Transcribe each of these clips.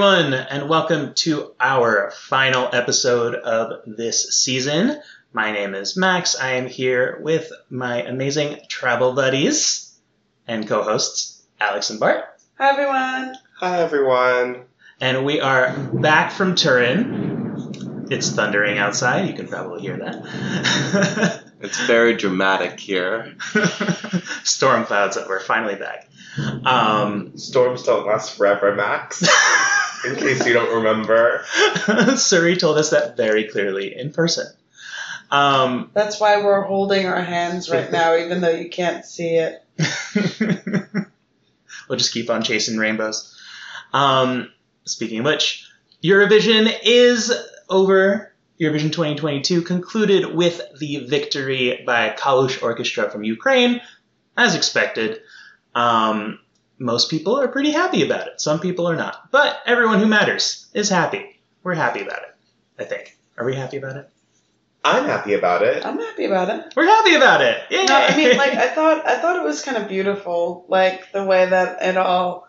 Hello, everyone, and welcome to our final episode of this season. My name is Max. I am here with my amazing travel buddies and co hosts, Alex and Bart. Hi everyone. Hi everyone. And we are back from Turin. It's thundering outside. You can probably hear that. It's very dramatic here. Storm clouds that we're finally back. Um, Storms don't last forever, Max. In case you don't remember. Suri told us that very clearly in person. Um, That's why we're holding our hands right now, even though you can't see it. we'll just keep on chasing rainbows. Um, speaking of which, Eurovision is over. Eurovision 2022 concluded with the victory by Kalush Orchestra from Ukraine, as expected. Um, most people are pretty happy about it. Some people are not. But everyone who matters is happy. We're happy about it, I think. Are we happy about it? I'm happy about it. I'm happy about it. We're happy about it. Yay! No, I mean, like I thought, I thought it was kind of beautiful, like the way that it all,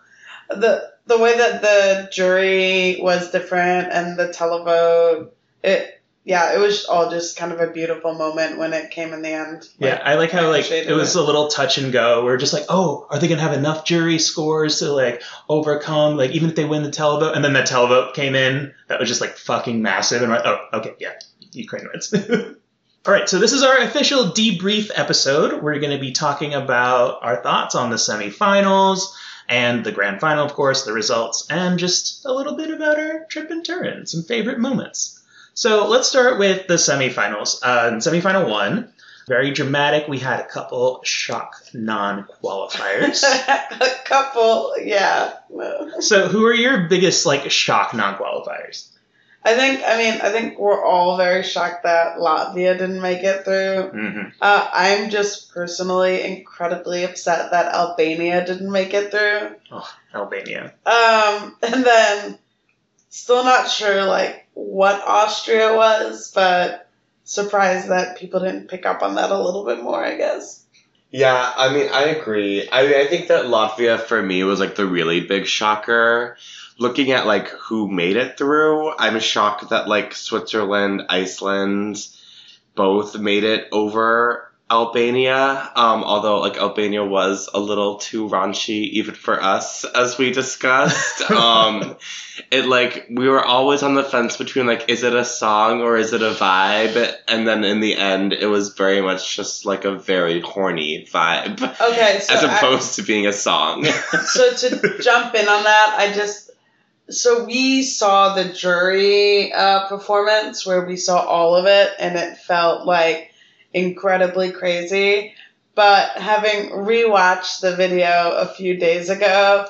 the the way that the jury was different and the televote. It, yeah, it was all just kind of a beautiful moment when it came in the end. Yeah, I like how like it was it. a little touch and go. We're just like, oh, are they gonna have enough jury scores to like overcome like even if they win the televote? And then the televote came in that was just like fucking massive, and we're like, oh, okay, yeah, Ukraine wins. All right, so this is our official debrief episode. We're going to be talking about our thoughts on the semifinals and the grand final, of course, the results, and just a little bit about our trip in Turin, some favorite moments. So let's start with the semifinals. Uh, in semifinal one, very dramatic. We had a couple shock non-qualifiers. a couple, yeah. so who are your biggest like shock non-qualifiers? I think, I mean, I think we're all very shocked that Latvia didn't make it through. Mm-hmm. Uh, I'm just personally incredibly upset that Albania didn't make it through. Oh, Albania. Um, and then still not sure like what Austria was, but surprised that people didn't pick up on that a little bit more, I guess. Yeah, I mean, I agree. I mean, I think that Latvia for me was like the really big shocker. Looking at like who made it through, I'm shocked that like Switzerland, Iceland, both made it over Albania. Um, although like Albania was a little too raunchy even for us, as we discussed. um, it like we were always on the fence between like is it a song or is it a vibe, and then in the end it was very much just like a very horny vibe Okay, so as I- opposed to being a song. so to jump in on that, I just so we saw the jury uh, performance where we saw all of it, and it felt like incredibly crazy. But having rewatched the video a few days ago,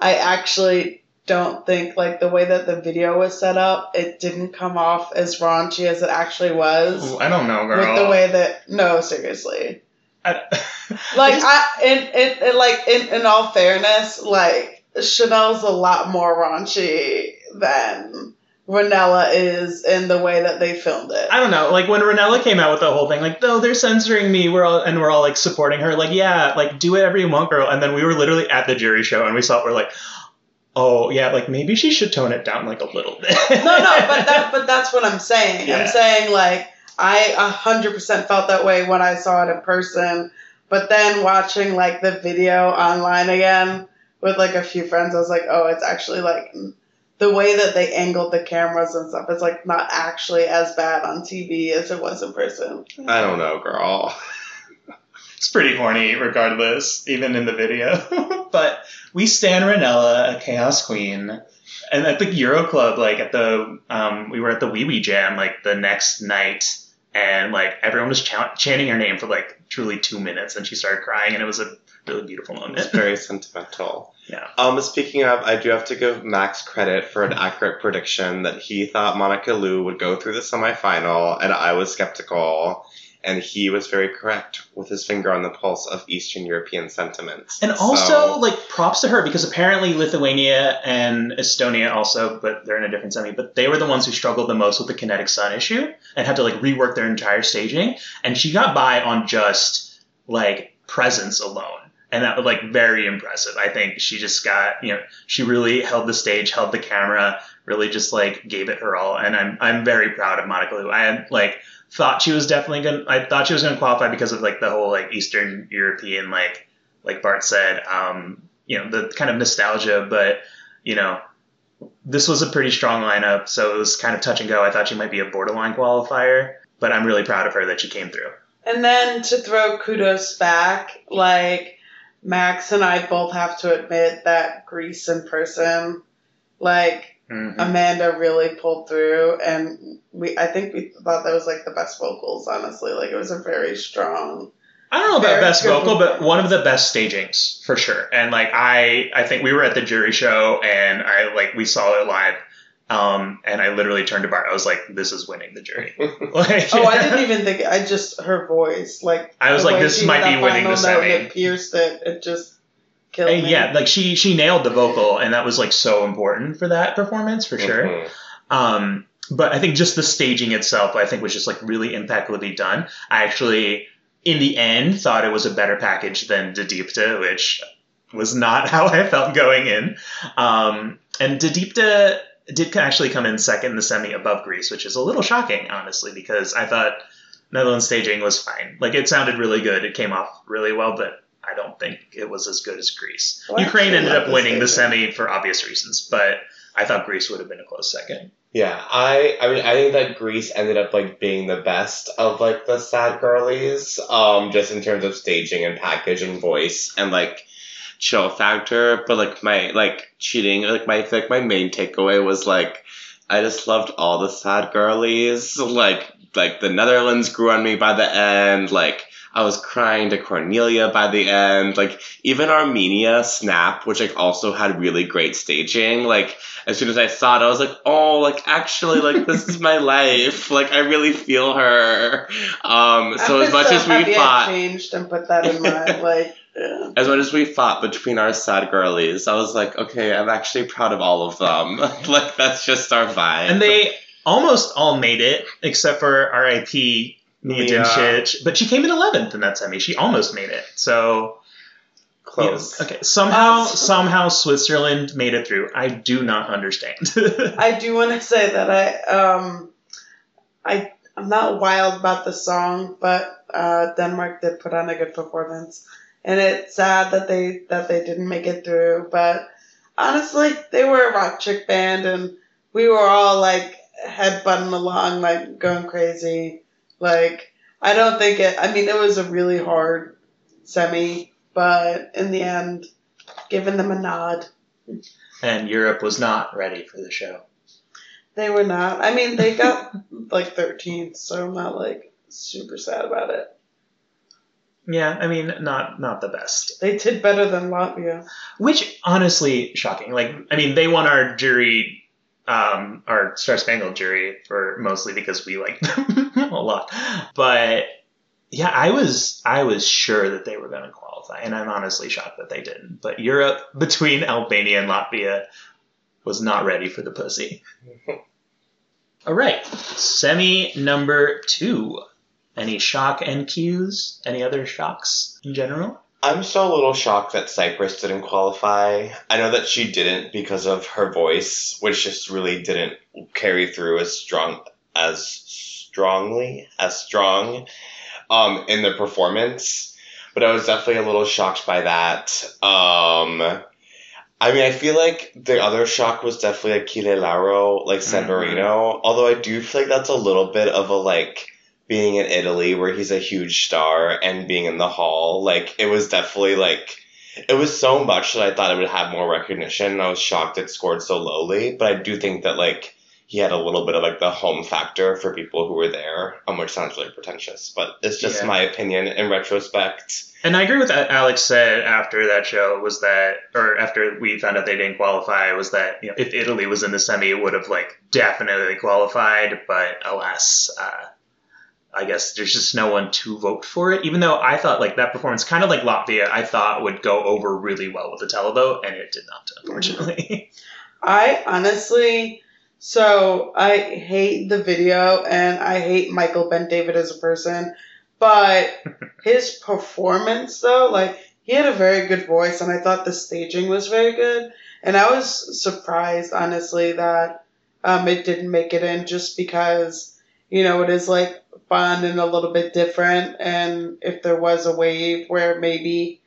I actually don't think like the way that the video was set up, it didn't come off as raunchy as it actually was. Ooh, I don't know, girl. With the way that no, seriously. I, Like just- I, in, in, in like in, in all fairness, like Chanel's a lot more raunchy than Ronela is in the way that they filmed it. I don't know. Like when Ronela came out with the whole thing, like, no, they're censoring me. We're all and we're all like supporting her. Like, yeah, like do whatever you want, girl. And then we were literally at the jury show and we saw it. We're like, oh yeah, like maybe she should tone it down like a little bit. no, no, but that, but that's what I'm saying. Yeah. I'm saying like I a hundred percent felt that way when I saw it in person, but then watching like the video online again with like a few friends, I was like, oh, it's actually like the way that they angled the cameras and stuff. It's like not actually as bad on TV as it was in person. I don't know, girl. it's pretty horny, regardless, even in the video. but we stand Ronela, a chaos queen. And at the Euro Club, like at the, um, we were at the Wee Wee Jam, like the next night, and like everyone was ch- chanting her name for like truly two minutes, and she started crying, and it was a really beautiful moment. It's very sentimental. Yeah. Um, speaking of, I do have to give Max credit for an accurate prediction that he thought Monika Liu would go through the semifinal, and I was skeptical, and he was very correct with his finger on the pulse of Eastern European sentiments. And also, So- like, props to her because apparently Lithuania and Estonia also, but they're in a different semi, but they were the ones who struggled the most with the kinetic sun issue and had to, like, rework their entire staging. And she got by on just, like, presence alone. And that was like very impressive. I think she just got you know she really held the stage, held the camera, really just like gave it her all, and I'm I'm very proud of Monika Liu. I had like thought she was definitely gonna I thought she was gonna qualify because of like the whole like Eastern European like like Bart said, um, you know the kind of nostalgia, but you know this was a pretty strong lineup, so it was kind of touch and go. I thought she might be a borderline qualifier, but I'm really proud of her that she came through. And then to throw kudos back, like Max and I both have to admit that Greece in person, like Mhm. Amanda really pulled through, and we I think we thought that was like the best vocals. Honestly, like it was a very strong. I don't know about best vocal, but one of the best stagings for sure. And like I, I think we were at the jury show, and I like we saw it live. Um, and I literally turned to Bart. I was like, "This is winning the jury." like, Oh, I didn't even think. I just her voice, like I was like, this might be winning final the note semi. It pierced it. It just killed And me. yeah, like she she nailed the vocal, and that was like so important for that performance for sure. Mhm. Um, but I think just the staging itself, I think, was just like really impeccably done. I actually, in the end, thought it was a better package than De Diepte, which was not how I felt going in. Um, and De Diepte did actually come in second in the semi above Greece, which is a little shocking, honestly, because I thought Netherlands staging was fine. Like it sounded really good, it came off really well, but I don't think it was as good as Greece. Well, Ukraine ended up the winning the staging. semi for obvious reasons, but I thought Greece would have been a close second. Yeah, I I mean I think that Greece ended up like being the best of like the sad girlies, um, just in terms of staging and package and voice and like chill factor. But like my like cheating, like my like my main takeaway was like I just loved all the sad girlies. Like like the Netherlands grew on me by the end. Like I was crying to Cornelia by the end. Like even Armenia Snap, which like also had really great staging. Like as soon as I saw it, I was like, oh, like actually, like this is my life. Like I really feel her. Um, so as much so as we happy I fought, changed and put that in my like. Yeah. as much as we fought between our sad girlies, I was like, okay, I'm actually proud of all of them. like that's just our vibe. And they almost all made it, except for RIP Mia Mia. Dimšić. But she came in 11th in that semi. She almost made it. So, close. yeah, okay. Somehow, somehow Switzerland made it through. I do not understand. I do want to say that I um I I'm not wild about the song, but uh, Denmark did put on a good performance, and it's sad that they that they didn't make it through. But honestly, they were a rock chick band, and we were all like headbutting along, like going crazy. Like I don't think it. I mean, it was a really hard semi, but in the end, giving them a nod. and Europe was not ready for the show. They were not. I mean, they got like 13th, so I'm not like super sad about it. Yeah, I mean, not not the best. They did better than Latvia. Which honestly shocking. Like, I mean, they won our jury, um, our Star Spangled jury for mostly because we like them a lot. But yeah, I was I was sure that they were going to qualify, and I'm honestly shocked that they didn't. But Europe, between Albania and Latvia, was not ready for the pussy. All right, semi number two. Any shock and cues? Any other shocks in general? I'm still a little shocked that Cyprus didn't qualify. I know that she didn't because of her voice, which just really didn't carry through as strong as strongly as strong um, in the performance. But I was definitely a little shocked by that. Um, I mean, I feel like the other shock was definitely Achille Lauro, like Severino. Although I do feel like that's a little bit of a like being in Italy where he's a huge star and being in the hall, like it was definitely like it was so much that I thought it would have more recognition and I was shocked it scored so lowly. But I do think that like he had a little bit of like the home factor for people who were there, um, which sounds really pretentious, but it's just Yeah. my opinion in retrospect. And I agree with what Alex said after that show was that, or after we found out they didn't qualify, was that you know, if Italy was in the semi, it would have like definitely qualified. But alas, uh, I guess there's just no one to vote for it. Even though I thought like that performance, kind of like Latvia, I thought would go over really well with the televote, and it did not, unfortunately. I honestly, so I hate the video and I hate Michael Ben David as a person, but his performance though, like he had a very good voice, and I thought the staging was very good. And I was surprised, honestly, that um, it didn't make it in just because, you know, it is like fun and a little bit different. And if there was a wave where maybe,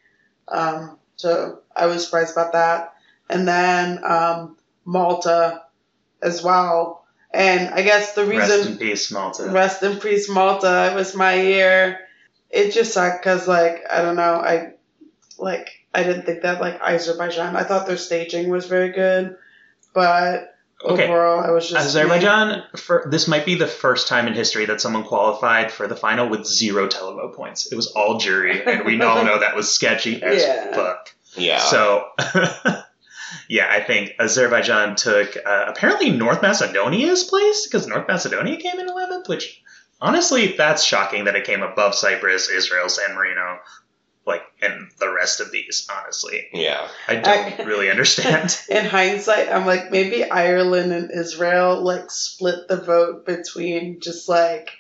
um, so I was surprised about that. And then um, Malta as well. And I guess the reason Rest in peace, Malta. Rest in peace, Malta. It was my year. It just sucked because, like, I don't know. I like I didn't think that like Azerbaijan. I thought their staging was very good, but Okay. overall, I was just Azerbaijan, for, this might be the first time in history that someone qualified for the final with zero televote points. It was all jury, and we all know that was sketchy as Yeah. fuck. Yeah. So, yeah, I think Azerbaijan took uh, apparently North Macedonia's place because North Macedonia came in 11th, which honestly, that's shocking that it came above Cyprus, Israel, San Marino, like, and the rest of these, honestly. yeah. I don't I- really understand. In hindsight, I'm like maybe Ireland and Israel like split the vote between just like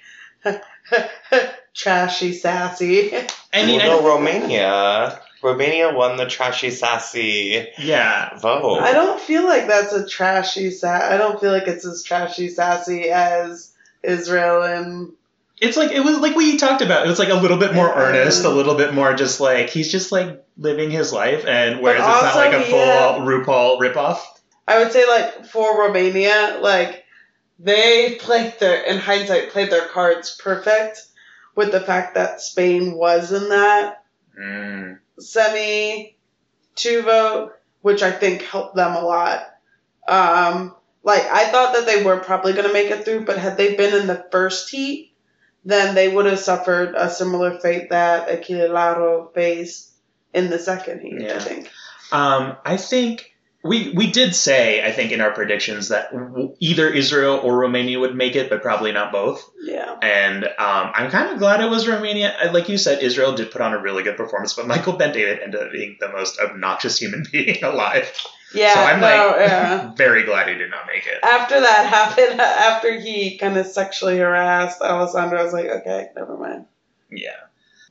trashy, sassy. I mean, well, I, no, Romania. Romania won the trashy sassy yeah, vote. I don't feel like that's a trashy sa. I don't feel like it's as trashy, sassy as Israel and it's like it was like we talked about. It was like a little bit more Yeah. earnest, a little bit more just like he's just like living his life, and whereas it's not also like a full had- RuPaul ripoff. I would say like for Romania, like they played their in hindsight played their cards perfect with the fact that Spain was in that Mm. Semi two vote, which I think helped them a lot. Um, like I thought that they were probably going to make it through, but had they been in the first heat, then they would have suffered a similar fate that Achille Lauro faced in the second heat. I Yeah. think. Um, I think we we did say I think in our predictions that either Israel or Romania would make it, but probably not both. Yeah. And um, I'm kind of glad it was Romania. Like you said, Israel did put on a really good performance, but Michael Ben David ended up being the most obnoxious human being alive. Yeah. so I'm no, like yeah. very glad he did not make it. after that happened, after he kind of sexually harassed Alessandro, I was like, okay, never mind. Yeah.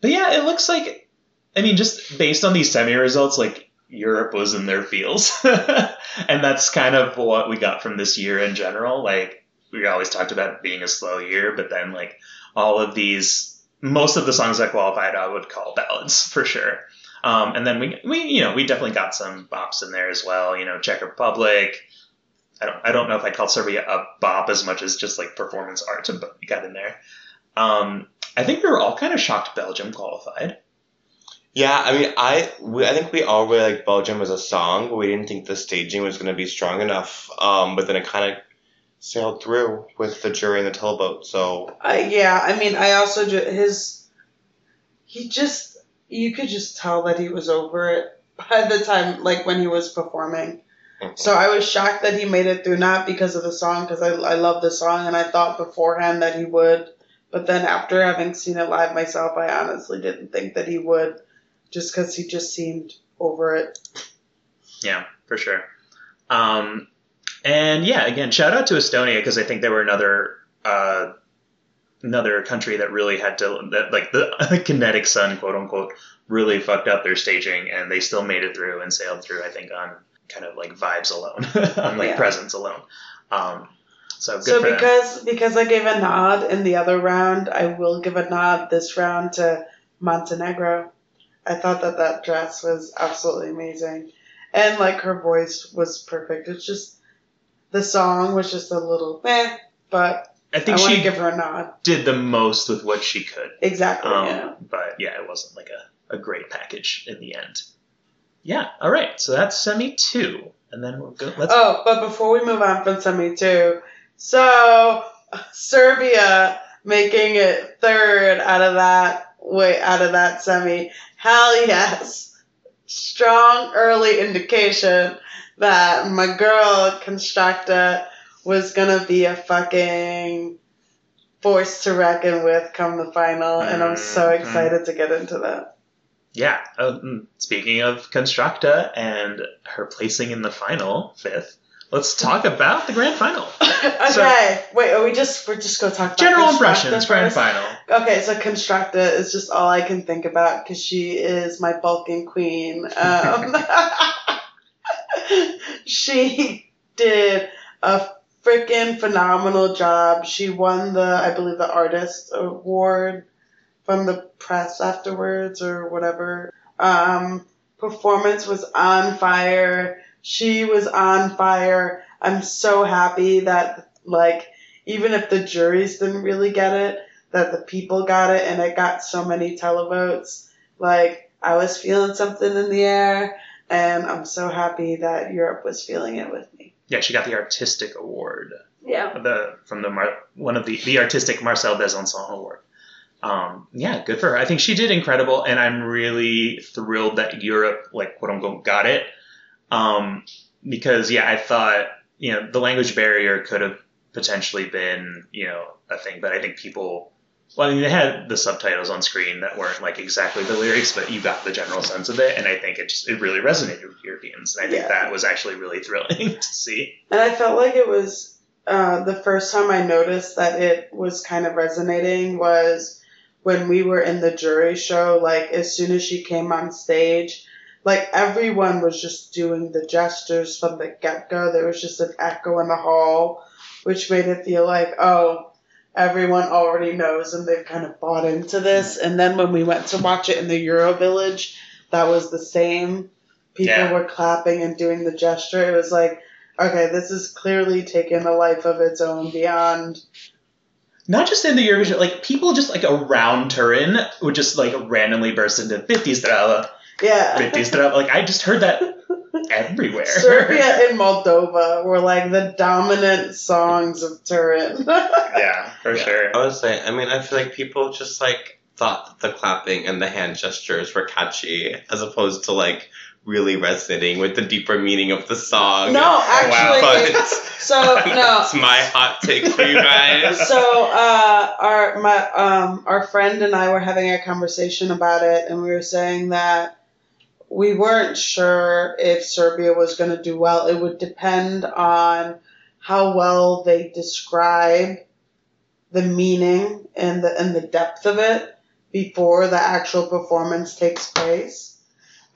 But yeah, it looks like, I mean, just based on these semi results, like Europe was in their feels. and that's kind of what we got from this year in general. Like, we always talked about being a slow year, but then, like, all of these, most of the songs that qualified, I would call ballads for sure. Um, and then we, we, you know, we definitely got some bops in there as well. You know, Czech Republic. I don't, I don't know if I call Serbia a bop as much as just like performance art, but we got in there. Um, I think we were all kind of shocked Belgium qualified. Yeah, I mean, I we, I think we all really like Belgium as a song, but we didn't think the staging was going to be strong enough. Um, but then it kind of sailed through with the jury and the televote. So I, yeah, I mean, I also ju- his he just you could just tell that he was over it by the time like when he was performing. So I was shocked that he made it through, not because of the song, because I I love the song and I thought beforehand that he would, but then after having seen it live myself, I honestly didn't think that he would, just because he just seemed over it. Yeah, for sure. Um, and yeah, again, shout out to Estonia because I think they were another uh, another country that really had to that like the kinetic sun, quote unquote, really fucked up their staging, and they still made it through and sailed through. I think on kind of like vibes alone, on like Yeah. presence alone. Um, so good So for them. because because I gave a nod in the other round, I will give a nod this round to Montenegro. I thought that that dress was absolutely amazing, and like her voice was perfect. It's just the song was just a little meh, but I I think to she give her a nod. did the most with what she could. Exactly. Um, yeah. But yeah, it wasn't like a, a great package in the end. Yeah, all right. So that's semi two. And then we'll go. Let's. Oh, but before we move on from semi two, so Serbia making it third out of that way out of that semi. Hell yes. Strong early indication that my girl Konstrakta was gonna be a fucking force to reckon with come the final, and I'm so Mhm. excited to get into that. Yeah. Um, speaking of Konstrakta and her placing in the final, fifth, let's talk about the grand final. okay, wait. Are we just we're just gonna talk about General impressions, grand final. Okay, so Konstrakta is just all I can think about because she is my Balkan queen. Um, she did a freaking phenomenal job. She won the, I believe, the artist award from the press afterwards or whatever. Um, performance was on fire. She was on fire. I'm so happy that, like, even if the juries didn't really get it, that the people got it and it got so many televotes. Like, I was feeling something in the air, and I'm so happy that Europe was feeling it with me. Yeah, she got the artistic award. Yeah. The from the Mar- one of the the artistic Marcel Bezençon award. Um, yeah, good for her. I think she did incredible, and I'm really thrilled that Europe, like quote unquote, got it. Um, because yeah, I thought you know the language barrier could have potentially been you know a thing, but I think people. Well, I mean, they had the subtitles on screen that weren't like exactly the lyrics, but you got the general sense of it, and I think it just it really resonated with Europeans. And I think Yeah. that was actually really thrilling to see. And I felt like it was uh, the first time I noticed that it was kind of resonating was when we were in the jury show. Like, as soon as she came on stage, like, everyone was just doing the gestures from the get go. There was just an echo in the hall, which made it feel like, oh, everyone already knows and they've kind of bought into this. And then when we went to watch it in the Euro Village, that was the same. People Yeah. were clapping and doing the gesture. It was like, okay, this is clearly taken a life of its own beyond. not just in the Eurovision, like people just like around Turin would just like randomly burst into 50s strava, Yeah. 50 strava. Like I just heard that everywhere. Serbia and Moldova were like the dominant songs of Turin. yeah, for Yeah, sure. I was saying, I mean, I feel like people just like thought that the clapping and the hand gestures were catchy as opposed to like really resonating with the deeper meaning of the song. no, actually. But So, no. It's my hot take for you guys. so uh, our my um, our friend and I were having a conversation about it, and we were saying that we weren't sure if Serbia was going to do well. It would depend on how well they describe the meaning and the and the depth of it before the actual performance takes place.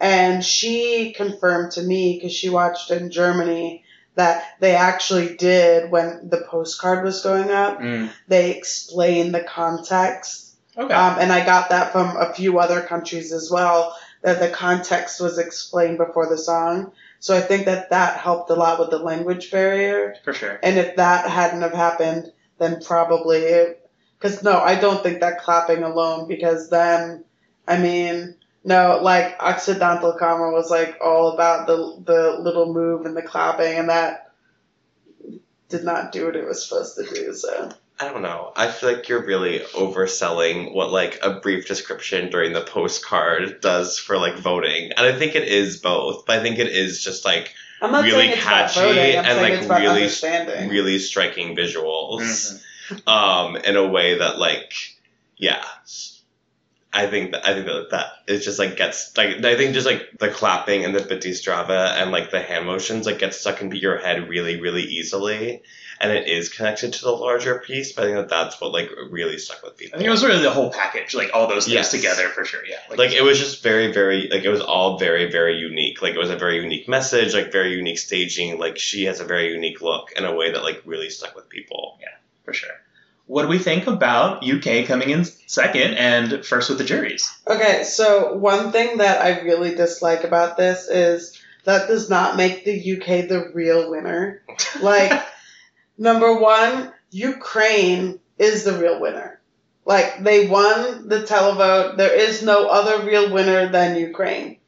And she confirmed to me because she watched in Germany that they actually did when the postcard was going up Mm, they explain the context. okay. Um, and I got that from a few other countries as well, that the context was explained before the song. So I think that that helped a lot with the language barrier. for sure. And if that hadn't have happened, then probably it, because no, I don't think that clapping alone, because then, I mean, no, like Occidentali's Karma was like all about the the little move and the clapping, and that did not do what it was supposed to do. So I don't know. I feel like you're really overselling what like a brief description during the postcard does for like voting. And I think it is both, but I think it is just like Really saying it's about catchy. And, like, really- really striking visuals. Mhm. Um, in a way that like yeah. I think that I think that that it just like gets like I think just like the clapping and the Biti zdrava and like the hand motions like get stuck into your head really really easily, and it is connected to the larger piece. But I think that that's what like really stuck with people. I think it was really the whole package, like all those things Yes. together for sure. Yeah. like it was just very very like it was all very very unique. Like it was a very unique message, like very unique staging. Like she has a very unique look in a way that like really stuck with people. Yeah, for sure. What do we think about UK coming in second and first with the juries? Okay, so one thing that I really dislike about this is that does not make the UK the real winner. Like, number one, Ukraine is the real winner. Like, they won the televote. There is no other real winner than Ukraine.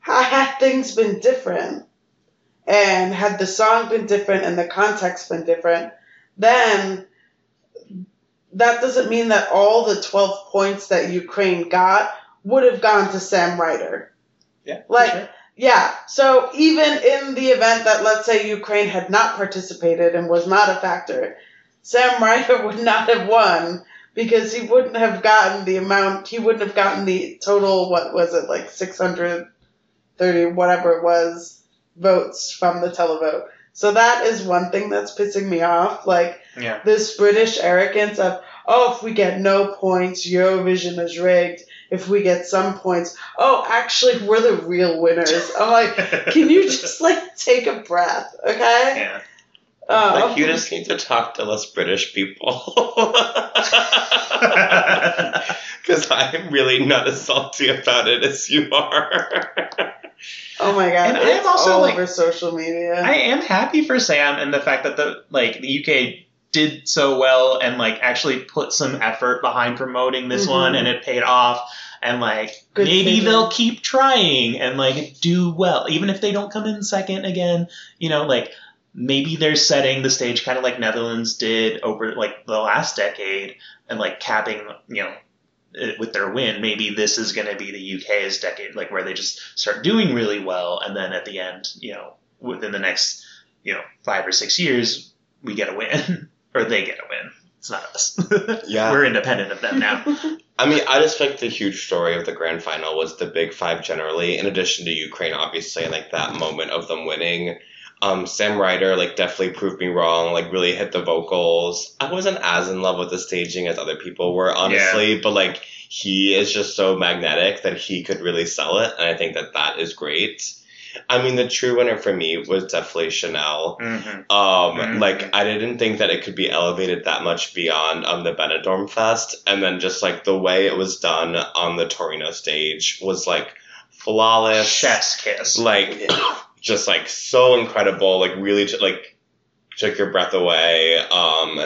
Had things been different, and had the song been different and the context been different, then that doesn't mean that all the 12 points that Ukraine got would have gone to Sam Ryder. Yeah. Like, sure. Yeah, so even in the event that, let's say, Ukraine had not participated and was not a factor, Sam Ryder would not have won because he wouldn't have gotten the amount, he wouldn't have gotten the total, what was it, like 630, whatever it was, votes from the televote. So that is one thing that's pissing me off. Like Yeah. this British arrogance of, oh, if we get no points, Eurovision is rigged. If we get some points, oh, actually, we're the real winners. I'm like, can you just like take a breath, okay? Yeah. Oh. Like you just need to talk to less British people. Because I'm really not as salty about it as you are. oh my god, And I'm also, all like- over social media. I am happy for Sam and the fact that the like the UK did so well and like actually put some effort behind promoting this Mhm. one and it paid off. And like Good maybe they'll keep trying and like do well. Even if they don't come in second again you know like maybe they're setting the stage kind of like Netherlands did over like the last decade and like capping you know with their win. Maybe this is going to be the UK's decade like where they just start doing really well and then at the end you know within the next you know five or six years we get a win or they get a win it's not us Yeah. we're independent of them now I mean, I just think the huge story of the grand final was the big five generally, in addition to Ukraine, obviously, like that moment of them winning. Um, Sam Ryder like definitely proved me wrong. Like really hit the vocals. I wasn't as in love with the staging as other people were, honestly. But like he is just so magnetic that he could really sell it, and I think that that is great. I mean, the true winner for me was definitely Chanel. Mhm. Um, Mhm. like I didn't think that it could be elevated that much beyond um the Benidorm Fest, and then just like the way it was done on the Torino stage was like flawless, chef's kiss like just like so incredible, like really like took your breath away. Um,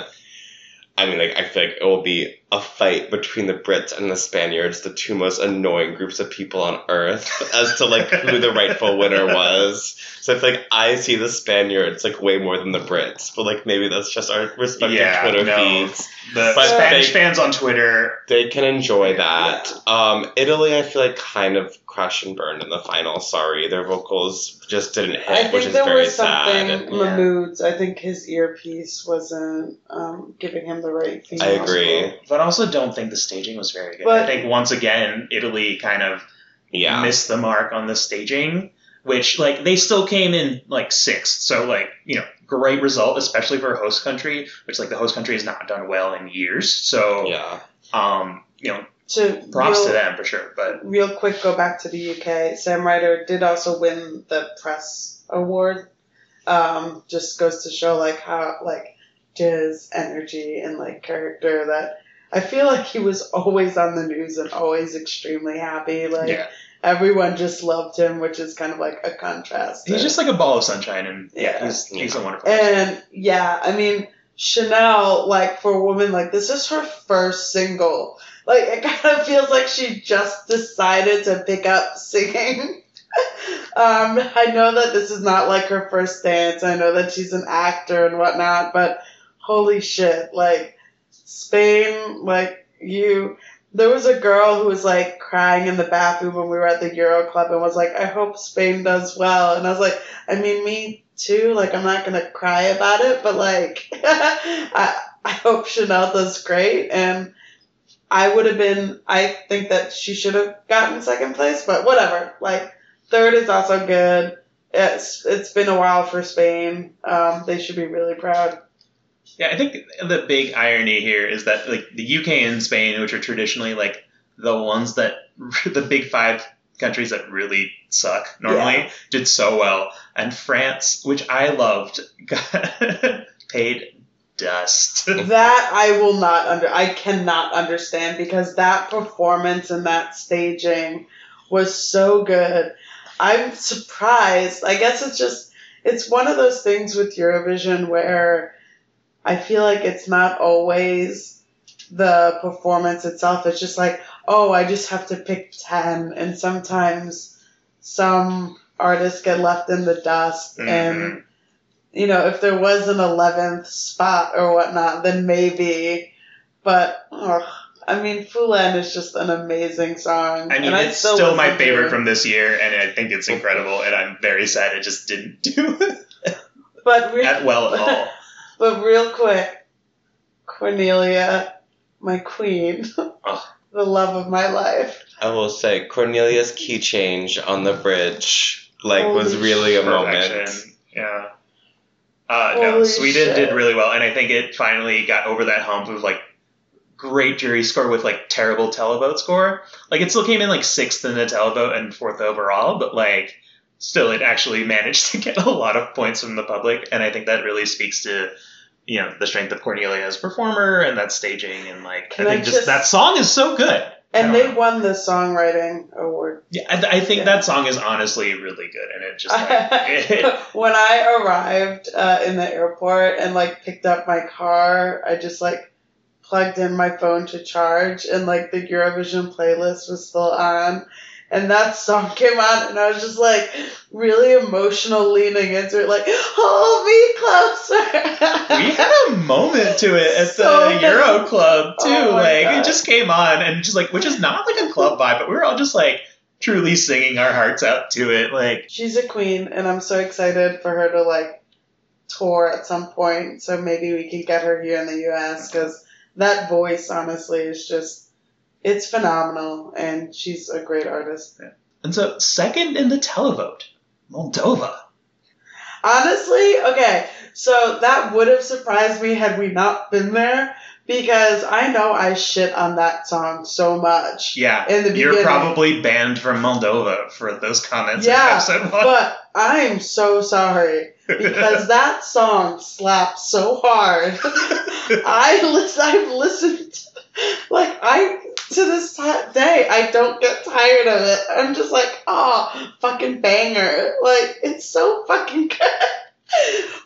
I mean, like I feel like it will be a fight between the Brits and the Spaniards, the two most annoying groups of people on earth, as to like who the rightful winner was. So it's like I see the Spaniards like way more than the Brits, but like maybe that's just our respective Yeah, Twitter no. feeds. the But Spanish they- fans on Twitter They can enjoy that. Um, Italy, I feel like kind of crashed and burned in the final. Sorry, their vocals just didn't hit, I which think is there very was something sad. Mahmood's. I think his earpiece wasn't um, giving him the right feeling. I agree. but I also don't think the staging was very good But- I think once again Italy kind of Yeah. missed the mark on the staging which like they still came in like sixth so like you know great result especially for a host country which like the host country has not done well in years so Yeah. um you know To props real, to them for sure but Real quick, go back to the UK. Sam Ryder did also win the press award. Um, just goes to show like how like his energy and like character that I feel like he was always on the news and always extremely happy. Like yeah everyone just loved him, which is kind of like a contrast. he's just like a ball of sunshine and yeah, he's he's a wonderful person. And yeah, I mean, Chanel, like for a woman, like this is her first single. Like it kind of feels like she just decided to pick up singing. um, I know that this is not like her first dance. I know that she's an actor and whatnot, but holy shit, like Spain, like you. There was a girl who was like crying in the bathroom when we were at the Euro Club and was like, "I hope Spain does well." And I was like, "I mean, me too. Like, I'm not gonna cry about it, but like, I I hope Chanel does great, and I would have been. I think that she should have gotten second place, but whatever. Like, third is also good. It's it's been a while for Spain. Um, they should be really proud. Yeah, I think the big irony here is that like the UK and Spain, which are traditionally like the ones that the big five countries that really suck normally, Yeah. did so well, and France, which I loved, got paid dust. That I will not under. I cannot understand because that performance and that staging was so good. I'm surprised. I guess it's just it's one of those things with Eurovision where I feel like it's not always the performance itself. It's just like, oh, I just have to pick 10 and sometimes some artists get left in the dust mm-hmm. and you know, if there was an 11th spot or whatnot, then maybe. But, ugh, I mean, Fulenn is just an amazing song. I mean, and it's still, my favorite from this year, and I think it's incredible, and I'm very sad it just didn't do But, re- that well at all. but real quick, Cornelia, my queen, the love of my life. I will say Cornelia's key change on the bridge like was Holy really a Perfection. moment. Yeah. Uh, no, Holy Sweden shit. did really well, and I think it finally got over that hump of like great jury score with like terrible televote score. Like it still came in like sixth in the televote and fourth overall, but like still it actually managed to get a lot of points from the public, and I think that really speaks to you know the strength of Cornelia as a performer and that staging and like Can I I think just, just- that song is so good. And they know. won the songwriting award. Yeah, I, I think Yeah. that song is honestly really good, and it just like, it, when I arrived uh, in the airport and like picked up my car, I just like plugged in my phone to charge, and like the Eurovision playlist was still on, and that song came on, and I was just like really emotional, leaning into it, like hold me closer. we had a moment to it at So the Euro Club oh too. Oh like God. it just came on and just like which is not like a club vibe, but we were all just like truly singing our hearts out to it. Like She's a queen, and I'm so excited for her to like tour at some point. So maybe we can get her here in the U.S. because that voice, honestly, is just it's phenomenal, and she's a great artist. and so second in the televote, Moldova. Honestly, okay, so that would have surprised me had we not been there because I know I shit on that song so much. Yeah. In the You're probably banned from Moldova for those comments Yeah, in episode one. But I'm so sorry because that song slaps so hard. I listen, I've listened, like I to this ti day, I don't get tired of it. I'm just like, oh, fucking banger! Like it's so fucking good.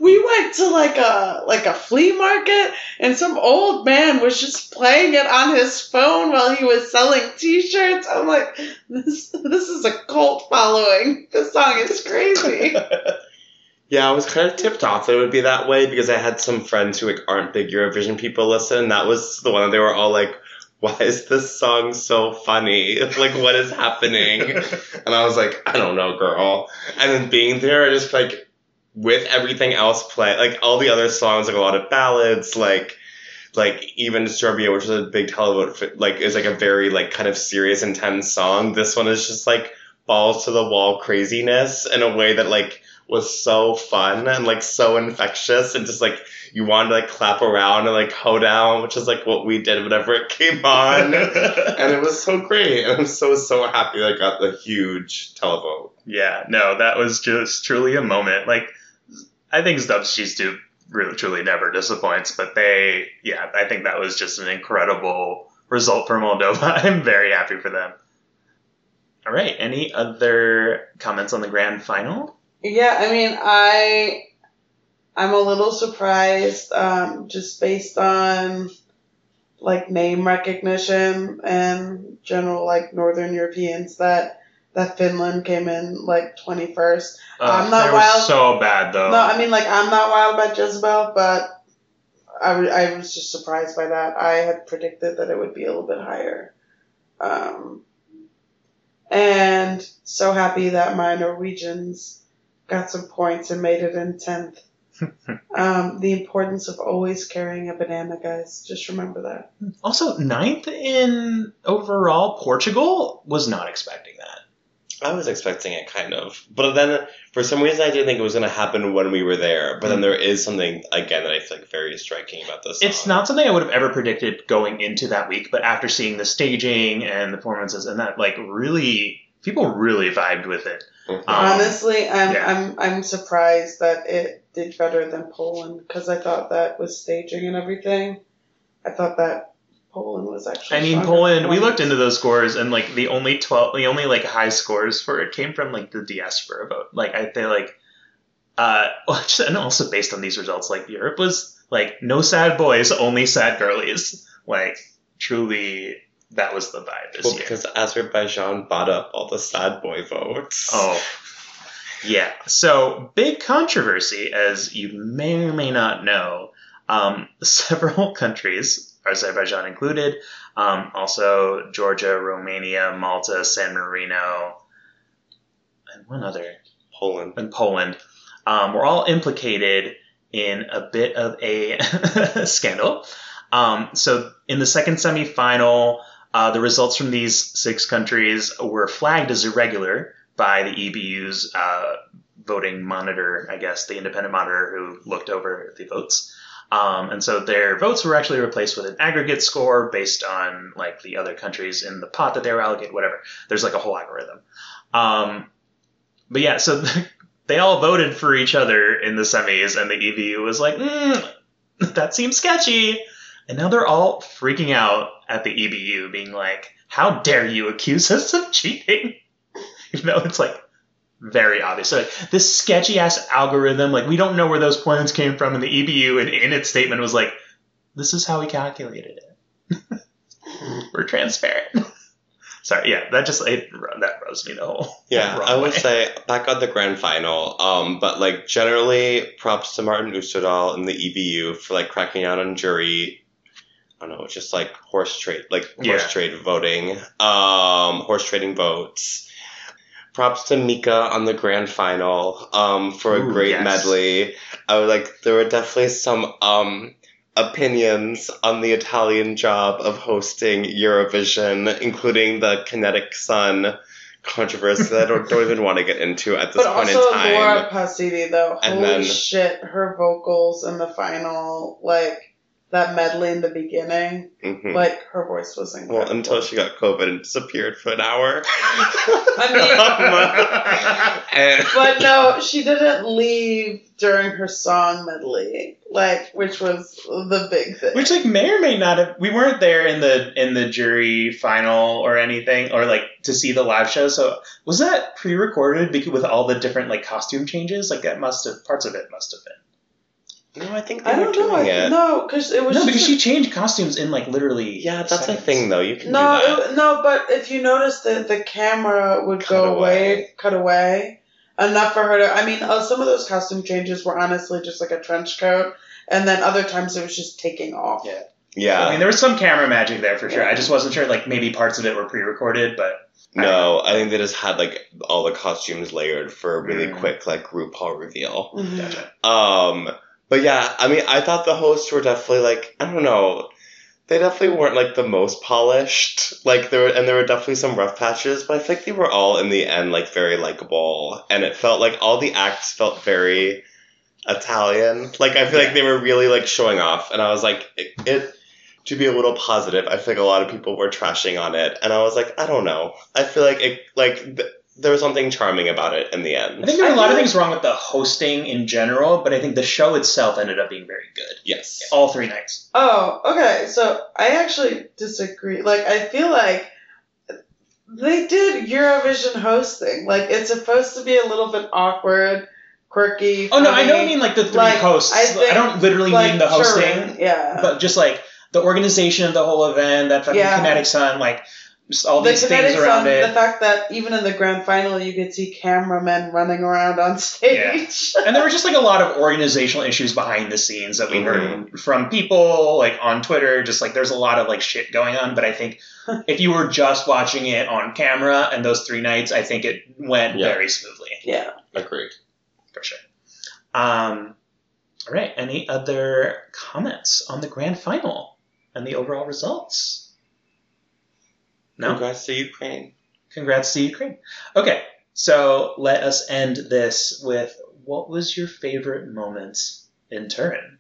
We went to like a like a flea market, and some old man was just playing it on his phone while he was selling T-shirts. I'm like, this this is a cult following. This song is crazy. Yeah, I was kind of tipped off that it would be that way because I had some friends who like aren't big Eurovision people listen. That was the one that they were all like, "Why is this song so funny? Like, what is happening?" And I was like, "I don't know, girl." And then being there, I just like with everything else play, like all the other songs, like a lot of ballads, like like even Disturbia, which is a big televote, like is like a very like kind of serious, intense song. This one is just like balls to the wall craziness in a way that like was so fun and like so infectious and just like you wanted to like clap around and like hoe down, which is like what we did whenever it came on. and it was so great. And I'm so so happy I got the huge televote. Yeah, no, that was just truly a moment. Like, I think Zdob și Zdub really truly never disappoints, but they, yeah, I think that was just an incredible result for Moldova. I'm very happy for them. All right, any other comments on the grand final? Yeah, I mean, I I'm a little surprised, um, just based on like name recognition and general like Northern Europeans that that Finland came in like twenty first. I'm not wild. so bad though. No, I mean like I'm not wild about Jezebel, but I, w- I was just surprised by that. I had predicted that it would be a little bit higher. Um, and so happy that my Norwegians got some points and made it in 10th. um, the importance of always carrying a banana, guys. Just remember that. Also, ninth in overall, Portugal was not expecting that. I was expecting it kind of. But then for some reason I didn't think it was gonna happen when we were there. But then there is something again that I feel like very striking about this. It's not something I would have ever predicted going into that week, but after seeing the staging and the performances and that, like, really, people really vibed with it. Mhm. Um, Honestly, I'm, yeah. I'm I'm surprised that it did better than Poland because I thought that was staging and everything. I thought that Poland was actually. I mean, Poland. We looked into those scores, and like the only twelve, the only like high scores for it came from like the diaspora vote. Like I feel like, uh, and also based on these results, like Europe was like no sad boys, only sad girlies. Like truly, that was the vibe this Well, year. because Azerbaijan bought up all the sad boy votes. Oh. Yeah. So, big controversy, as you may or may not know. Um, several countries, Azerbaijan included, um, also Georgia, Romania, Malta, San Marino, and one other, Poland. and Poland, um, were all implicated in a bit of a scandal. Um, so, in the second semifinal, uh, the results from these six countries were flagged as irregular by the EBU's uh, voting monitor, I guess, the independent monitor who looked over the votes. Um, and so their votes were actually replaced with an aggregate score based on like the other countries in the pot that they were allocated, whatever. There's like a whole algorithm. Um, but yeah, so they all voted for each other in the semis, and the EBU was like, mm, that seems sketchy. And now they're all freaking out at the EBU, being like, how dare you accuse us of cheating? Even though it's like very obvious. So like, this sketchy ass algorithm, like we don't know where those points came from, and the EBU and in its statement was like, "This is how we calculated it. We're transparent." Sorry, yeah, that just it, that rose me the whole. Yeah, I would way. say back on the grand final. Um, but like generally, props to Martin Österdahl and the EBU for like cracking out on jury. I don't know, just like horse trade, like horse trade voting, um, horse trading votes. Props to Mika on the grand final um, for a Ooh, great yes. medley. I would like there were definitely some um, opinions on the Italian job of hosting Eurovision, including the kinetic sun controversy that I don't, don't even want to get into at this But point also in time. Laura Pausini though, And holy then- shit, her vocals in the final, like that medley in the beginning, Mhm. like her voice was incredible. Well, until she got COVID and disappeared for an hour. I And- But no, she didn't leave during her song medley, like which was the big thing. Which like may or may not have. We weren't there in the in the jury final or anything, or like to see the live show. So was that pre-recorded because with all the different like costume changes? Like that must have parts of it must have been. No, I think they I were don't know. doing I, it. no, because it was No, just because a- she changed costumes in like literally. Yeah, that's seconds. a thing though. You can No, do that. it- no, but if you notice that the camera would Cut go away, away. cut away, enough for her to. I mean, uh, some of those costume changes were honestly just like a trench coat, and then other times it was just taking off. Yeah. yeah. I mean, there was some camera magic there for sure. Yeah. I just wasn't sure. Like maybe parts of it were pre-recorded, but no, I think they just had like all the costumes layered for a really Mm. quick like RuPaul reveal. Mhm. gotcha. Um, but yeah, I mean, I thought the hosts were definitely like I don't know, they definitely weren't like the most polished. Like there were, and there were definitely some rough patches, but I think they were all in the end like very likable, and it felt like all the acts felt very Italian. Like I feel Yeah. like they were really like showing off, and I was like it. it to be a little positive, I feel like a lot of people were trashing on it, and I was like, I don't know. I feel like it, like th- there was something charming about it in the end. I think there were a lot of things wrong with the hosting in general, but I think the show itself ended up being very good. yes. All three nights. Oh, okay. So I actually disagree. Like, I feel like they did Eurovision hosting. Like, it's supposed to be a little bit awkward, quirky. Oh no, I don't mean like the three Like, hosts. I I, don't literally like mean the hosting, Turin, Yeah. but just like the organization of the whole event, that fucking Yeah. kinetic sun, like just all the these kinetic things around sun, it. the fact that even in the grand final you could see cameramen running around on stage. and there were just like a lot of organizational issues behind the scenes that we heard from people like on Twitter. Just like there's a lot of like shit going on. But I think if you were just watching it on camera and those three nights, I think it went Yeah. very smoothly yeah. Agreed. for sure. Um, all right. Any other comments on the grand final and the overall results? No. Congrats to Ukraine. Congrats to Ukraine. Okay, so let us end this with what was your favorite moment in Turin?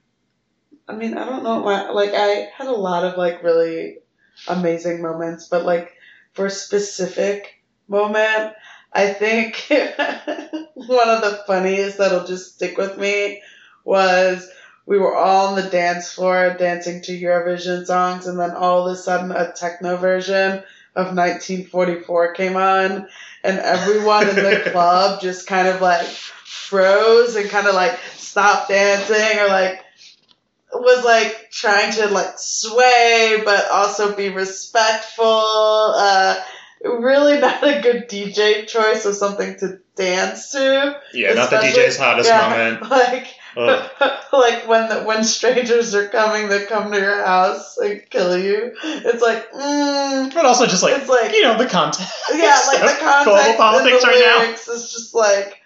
I mean, I don't know. My, like, I had a lot of like really amazing moments, but like for a specific moment, I think one of the funniest that'll just stick with me was we were all on the dance floor dancing to Eurovision songs, and then all of a sudden a techno version of 1944 came on, and everyone in the club just kind of like froze and kind of like stopped dancing or like was like trying to like sway but also be respectful. Uh, really not a good DJ choice of something to dance to. Yeah, not the DJ's hottest yeah, like like when the, when strangers are coming to come to your house and kill you. It's like mm, But also just like it's like you know the context. yeah, like the context global and politics the right now. lyrics is just like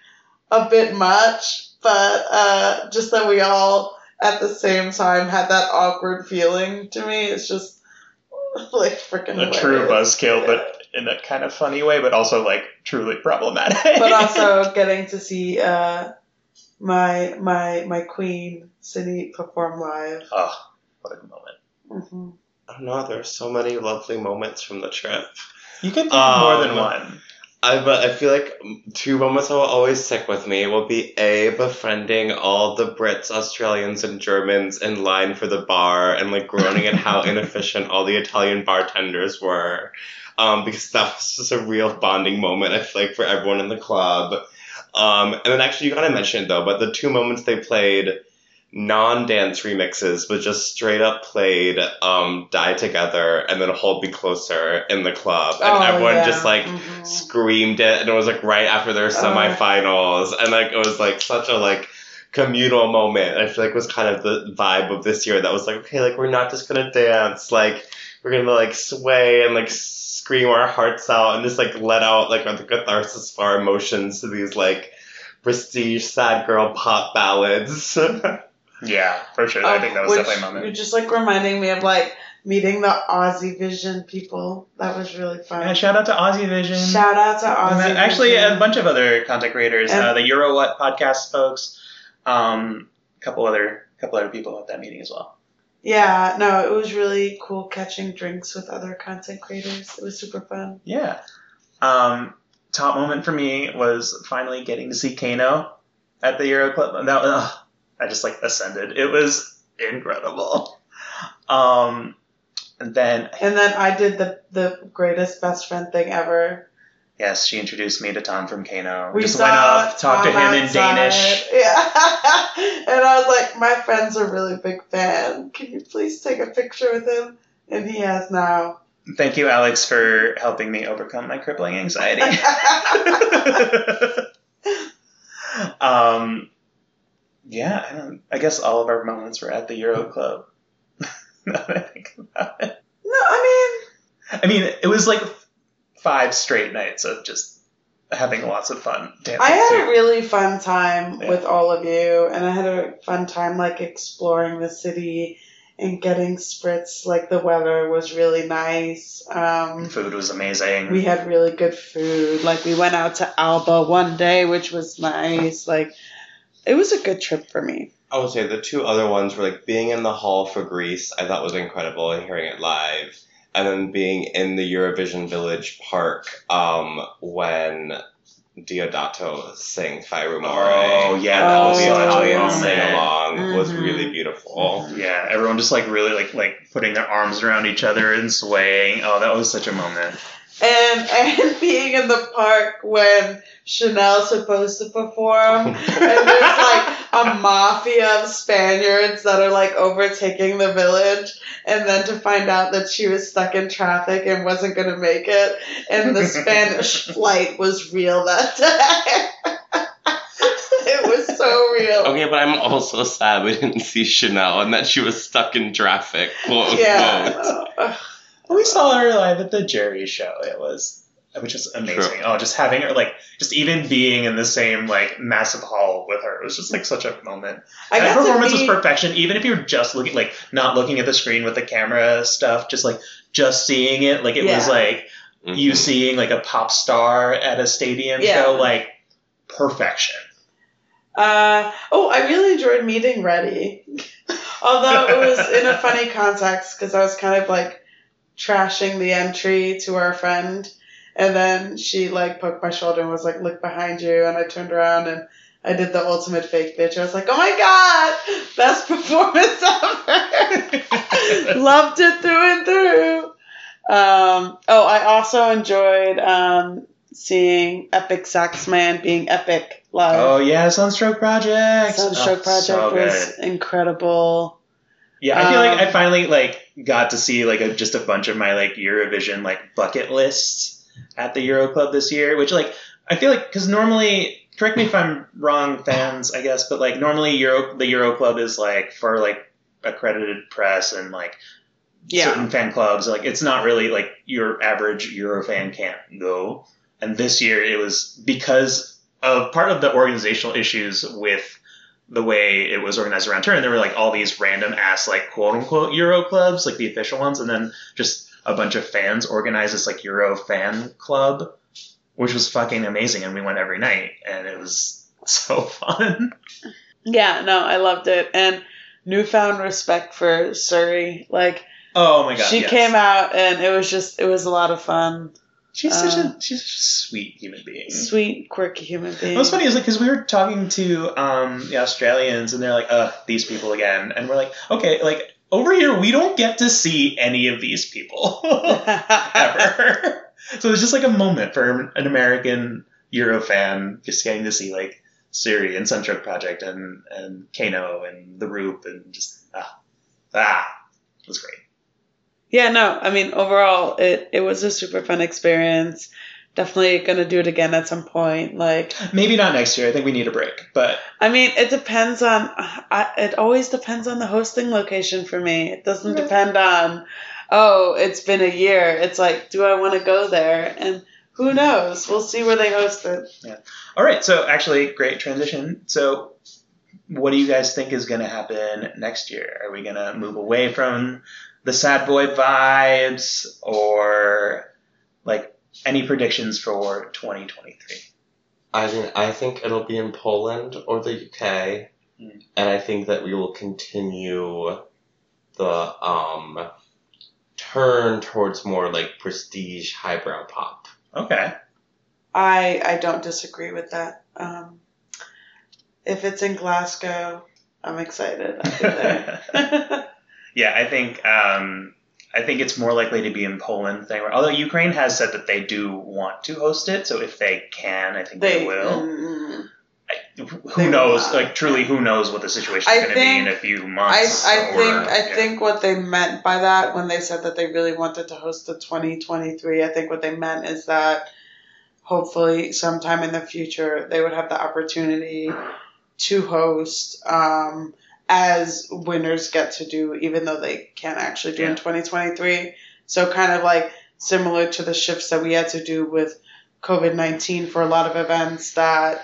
a bit much, but uh, just that we all at the same time had that awkward feeling to me. It's just like freaking A true buzzkill, Yeah. but in a kind of funny way, but also like truly problematic. but also getting to see uh, my my my queen Cindy perform live. oh, what a good moment. hmm I don't know. There are so many lovely moments from the trip. You can think Um, more than one. I but I feel like two moments that will always stick with me will be a befriending all the Brits, Australians, and Germans in line for the bar and like groaning at how inefficient all the Italian bartenders were, um, because that was just a real bonding moment. I feel like for everyone in the club. Um, and then actually you kind of mentioned it though, but the two moments they played non-dance remixes, but just straight up played um, "Die Together" and then "Hold Me Closer" in the club, and Oh, everyone yeah. just like Mhm. screamed it. And it was like right after their semifinals. And like it was like such a like communal moment. I feel like was kind of the vibe of this year that was like okay like we're not just gonna dance. Like we're gonna like sway and like scream our hearts out and just like let out like the catharsis of our emotions to these like prestige sad girl pop ballads Yeah, for sure. I think that was which definitely a moment. You're just like reminding me of like meeting the Aussie Vision people. That was really fun. Yeah, shout out to Aussie Vision. Shout out to And Aussie. then actually, Vision. a bunch of other content creators, And- uh, the Euro What podcast folks, um, a couple other, couple other people at that meeting as well. Yeah, no, it was really cool catching drinks with other content creators. It was super fun. Yeah. Um, top moment for me was finally getting to see KEiiNO at the Euro Club. That I just like ascended. It was incredible. Um, and then And then I did the the greatest best friend thing ever. Yes, she introduced me to Tom from KEiiNO. We just went up, talked to him in outside. Danish. Yeah. and I was like, my friend's a really big fan. Can you please take a picture with him? And he has now. Thank you, Alex, for helping me overcome my crippling anxiety. um, yeah, I, don't, I guess all of our moments were at the Euro Club. now that I think about it. no, I mean. I mean, it was like five straight nights of just having lots of fun dancing. mean, I had too. a really fun time Yeah. with all of you, and I had a fun time like exploring the city and getting spritz. Like the weather was really nice. Um, Food was amazing. we had really good food. Like we went out to Alba one day, which was nice. Like it was a good trip for me. I would say the two other ones were like being in the hall for Greece, I thought was incredible and hearing it live. And then being in the Eurovision Village Park um, when Diodato sang Fai Rumore. Oh, yeah, that Oh, was the such a Italian moment. sing along was Mhm. really beautiful. Yeah, everyone just like really like like putting their arms around each other and swaying. Oh, that was such a moment. And and being in the park when Chanel's supposed to perform, and there's like a mafia of Spaniards that are like overtaking the village, and then to find out that she was stuck in traffic and wasn't gonna make it, and the Spanish flight was real that day. it was so real. Okay, but I'm also sad we didn't see Chanel and that she was stuck in traffic. Quote Yeah. unquote. Ugh. We saw her live at the jury show. It was which is amazing. True. Oh, just having her like just even being in the same like massive hall with her it was just like such a moment. I And her performance meet- was perfection. Even if you're just looking like not looking at the screen with the camera stuff, just like just seeing it, like it was like you Mhm. seeing like a pop star at a stadium Yeah. show, like perfection. Uh, oh, I really enjoyed meeting Reddi. Although it was in a funny context because I was kind of like trashing the entry to our friend. And then she like poked my shoulder and was like, look behind you. And I turned around and I did the ultimate fake bitch. I was like, oh my God, best performance ever. Loved it through and through. Um, oh, I also enjoyed um, seeing Epic Sax Man being epic live. Oh yeah, Sunstroke Project. Sunstroke Oh, Project so was incredible. Yeah, I feel like Um, I finally like got to see like a, just a bunch of my like Eurovision like bucket lists at the Euro Club this year, which like I feel like because normally, correct me if I'm wrong, fans, I guess, but like normally Euro the Euro Club is like for like accredited press and like Yeah. certain fan clubs. Like it's not really like your average Euro fan can't go. And this year it was because of part of the organizational issues with the way it was organized around Turin. There were like all these random ass like quote unquote Euro clubs, like the official ones, and then just a bunch of fans organized this like Euro fan club, which was fucking amazing, and we went every night, and it was so fun. Yeah, no, I loved it. And newfound respect for Surrey. Like Oh my god, she yes. came out and it was just it was a lot of fun. She's such uh, a she's such a sweet human being. Sweet, quirky human being. What's funny is like because we were talking to um, the Australians and they're like, "Uh, these people again," and we're like, "Okay, like over here we don't get to see any of these people ever." so it's just like a moment for an American Euro fan just getting to see like Siri and Sunstroke Project and and KEiiNO and the Roop and just ah ah it was great. Yeah, no, I mean overall it it was a super fun experience. Definitely gonna do it again at some point. Like Maybe not next year. I think we need a break, but I mean, it depends on. I, it always depends on the hosting location for me. It doesn't Okay. depend on. Oh, it's been a year. It's like, do I want to go there? And who knows? We'll see where they host it. Yeah. All right, so actually, great transition. So, what do you guys think is going to happen next year? Are we going to move away from the sad boy vibes, or like any predictions for 2023? I mean, I think it'll be in Poland or the UK, Hmm. and I think that we will continue the um turn towards more like prestige highbrow pop. Okay. I I don't disagree with that. Um, if it's in Glasgow, I'm excited. I'll be there. yeah, I think um, I think it's more likely to be in Poland thing. Although Ukraine has said that they do want to host it, so if they can, I think they, they will. mm, who They knows? not. Like truly, who knows what the situation is going to be in a few I, months? I or- think I yeah. think what they meant by that when they said that they really wanted to host the 2023, I think what they meant is that hopefully sometime in the future they would have the opportunity to host um, as winners get to do, even though they can't actually do in 2023. So kind of like similar to the shifts that we had to do with COVID 19 for a lot of events that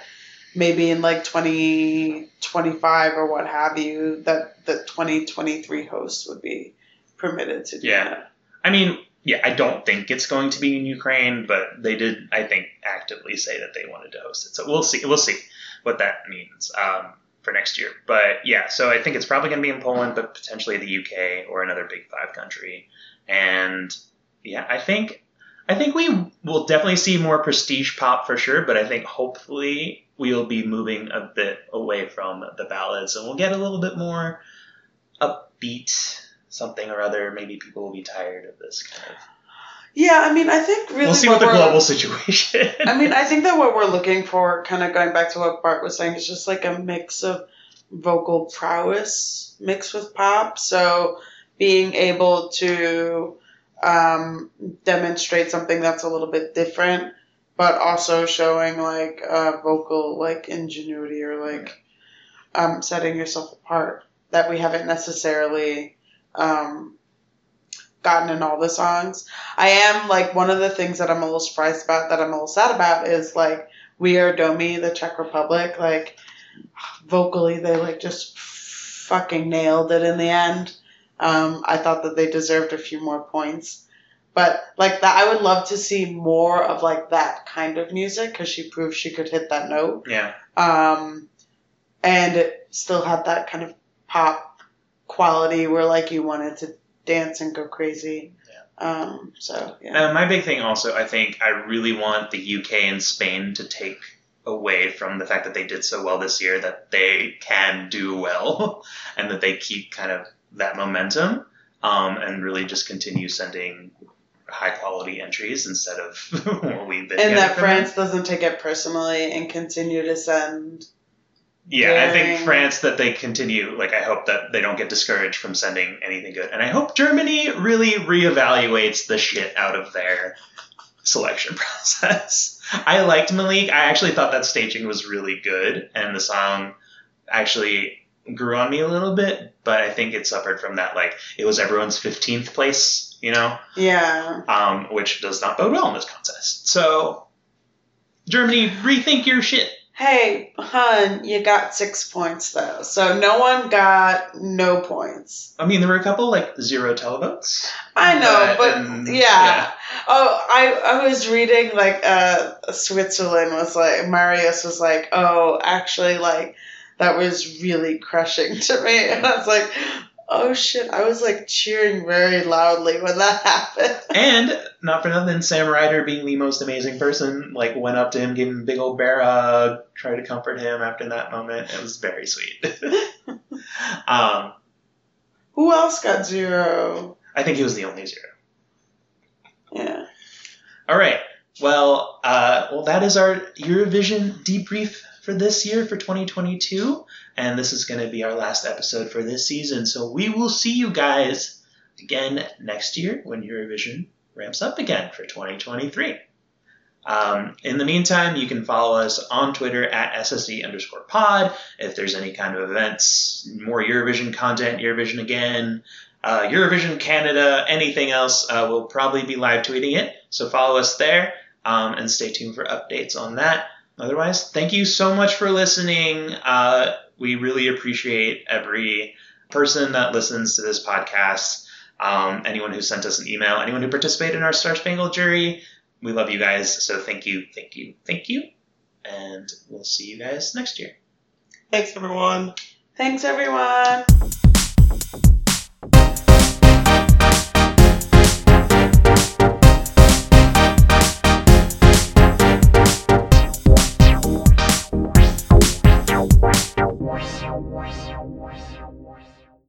maybe in like 2025 or what have you, that the 2023 hosts would be permitted to do Yeah. that. I mean, yeah, I don't think it's going to be in Ukraine, but they did, I think, actively say that they wanted to host it. So we'll see. We'll see what that means um, for next year. But yeah, so I think it's probably going to be in Poland, but potentially the UK or another Big Five country. And yeah, I think I think we will definitely see more prestige pop for sure. But I think hopefully we'll be moving a bit away from the ballads, and we'll get a little bit more upbeat something or other. Maybe people will be tired of this kind of. Yeah, I mean, I think really we'll see what the global situation. I mean, I think that what we're looking for, kind of going back to what Bart was saying, is just like a mix of vocal prowess mixed with pop. So being able to um, demonstrate something that's a little bit different, but also showing like uh, vocal like ingenuity or like um, setting yourself apart that we haven't necessarily um, gotten in all the songs. I am like one of the things that I'm a little surprised about that I'm a little sad about is like We Are Domi, the Czech Republic, like vocally they like just fucking nailed it in the end. Um, I thought that they deserved a few more points. But like that, I would love to see more of like that kind of music because she proved she could hit that note. yeah. Um, and it still had that kind of pop quality where like you wanted to dance and go crazy. Um, so yeah. Uh, my big thing also, I think I really want the UK and Spain to take away from the fact that they did so well this year that they can do well and that they keep kind of that momentum um, and really just continue sending high quality entries instead of what we've been and that. France doesn't take it personally and continue to send. Yeah, I think France that they continue. Like, I hope that they don't get discouraged from sending anything good, and I hope Germany really reevaluates the shit out of their selection process. I liked Malik. I actually thought that staging was really good, and the song actually grew on me a little bit. But I think it suffered from that. Like, it was everyone's fifteenth place, you know, Yeah. um, which does not bode well in this contest. So, Germany, rethink your shit. Hey, hun, you got six points though. So no one got no points. I mean, there were a couple like zero televotes. I know, But, um, yeah. yeah. Oh, I I was reading like uh Switzerland was like Marius was like, oh, actually like that was really crushing to me, and I was like, oh shit, I was like cheering very loudly when that happened. And not for nothing, Sam Ryder, being the most amazing person, like went up to him, gave him a big old bear hug, tried to comfort him after that moment. It was very sweet. um, Who else got zero? I think he was the only zero. Yeah. All right. Well, uh, well, that is our Eurovision debrief for this year for 2022, and this is going to be our last episode for this season. So we will see you guys again next year when Eurovision ramps up again for 2023. Um, in the meantime, you can follow us on Twitter at SSE underscore pod. If there's any kind of events, more Eurovision content, Eurovision again, uh, Eurovision Canada, anything else, uh, we'll probably be live tweeting it. So follow us there um, and stay tuned for updates on that. Otherwise, thank you so much for listening. Uh, we really appreciate every person that listens to this podcast, um, anyone who sent us an email, anyone who participated in our Star Spangled jury. We love you guys. So thank you, thank you, thank you. And we'll see you guys next year. Thanks, everyone. Thanks everyone.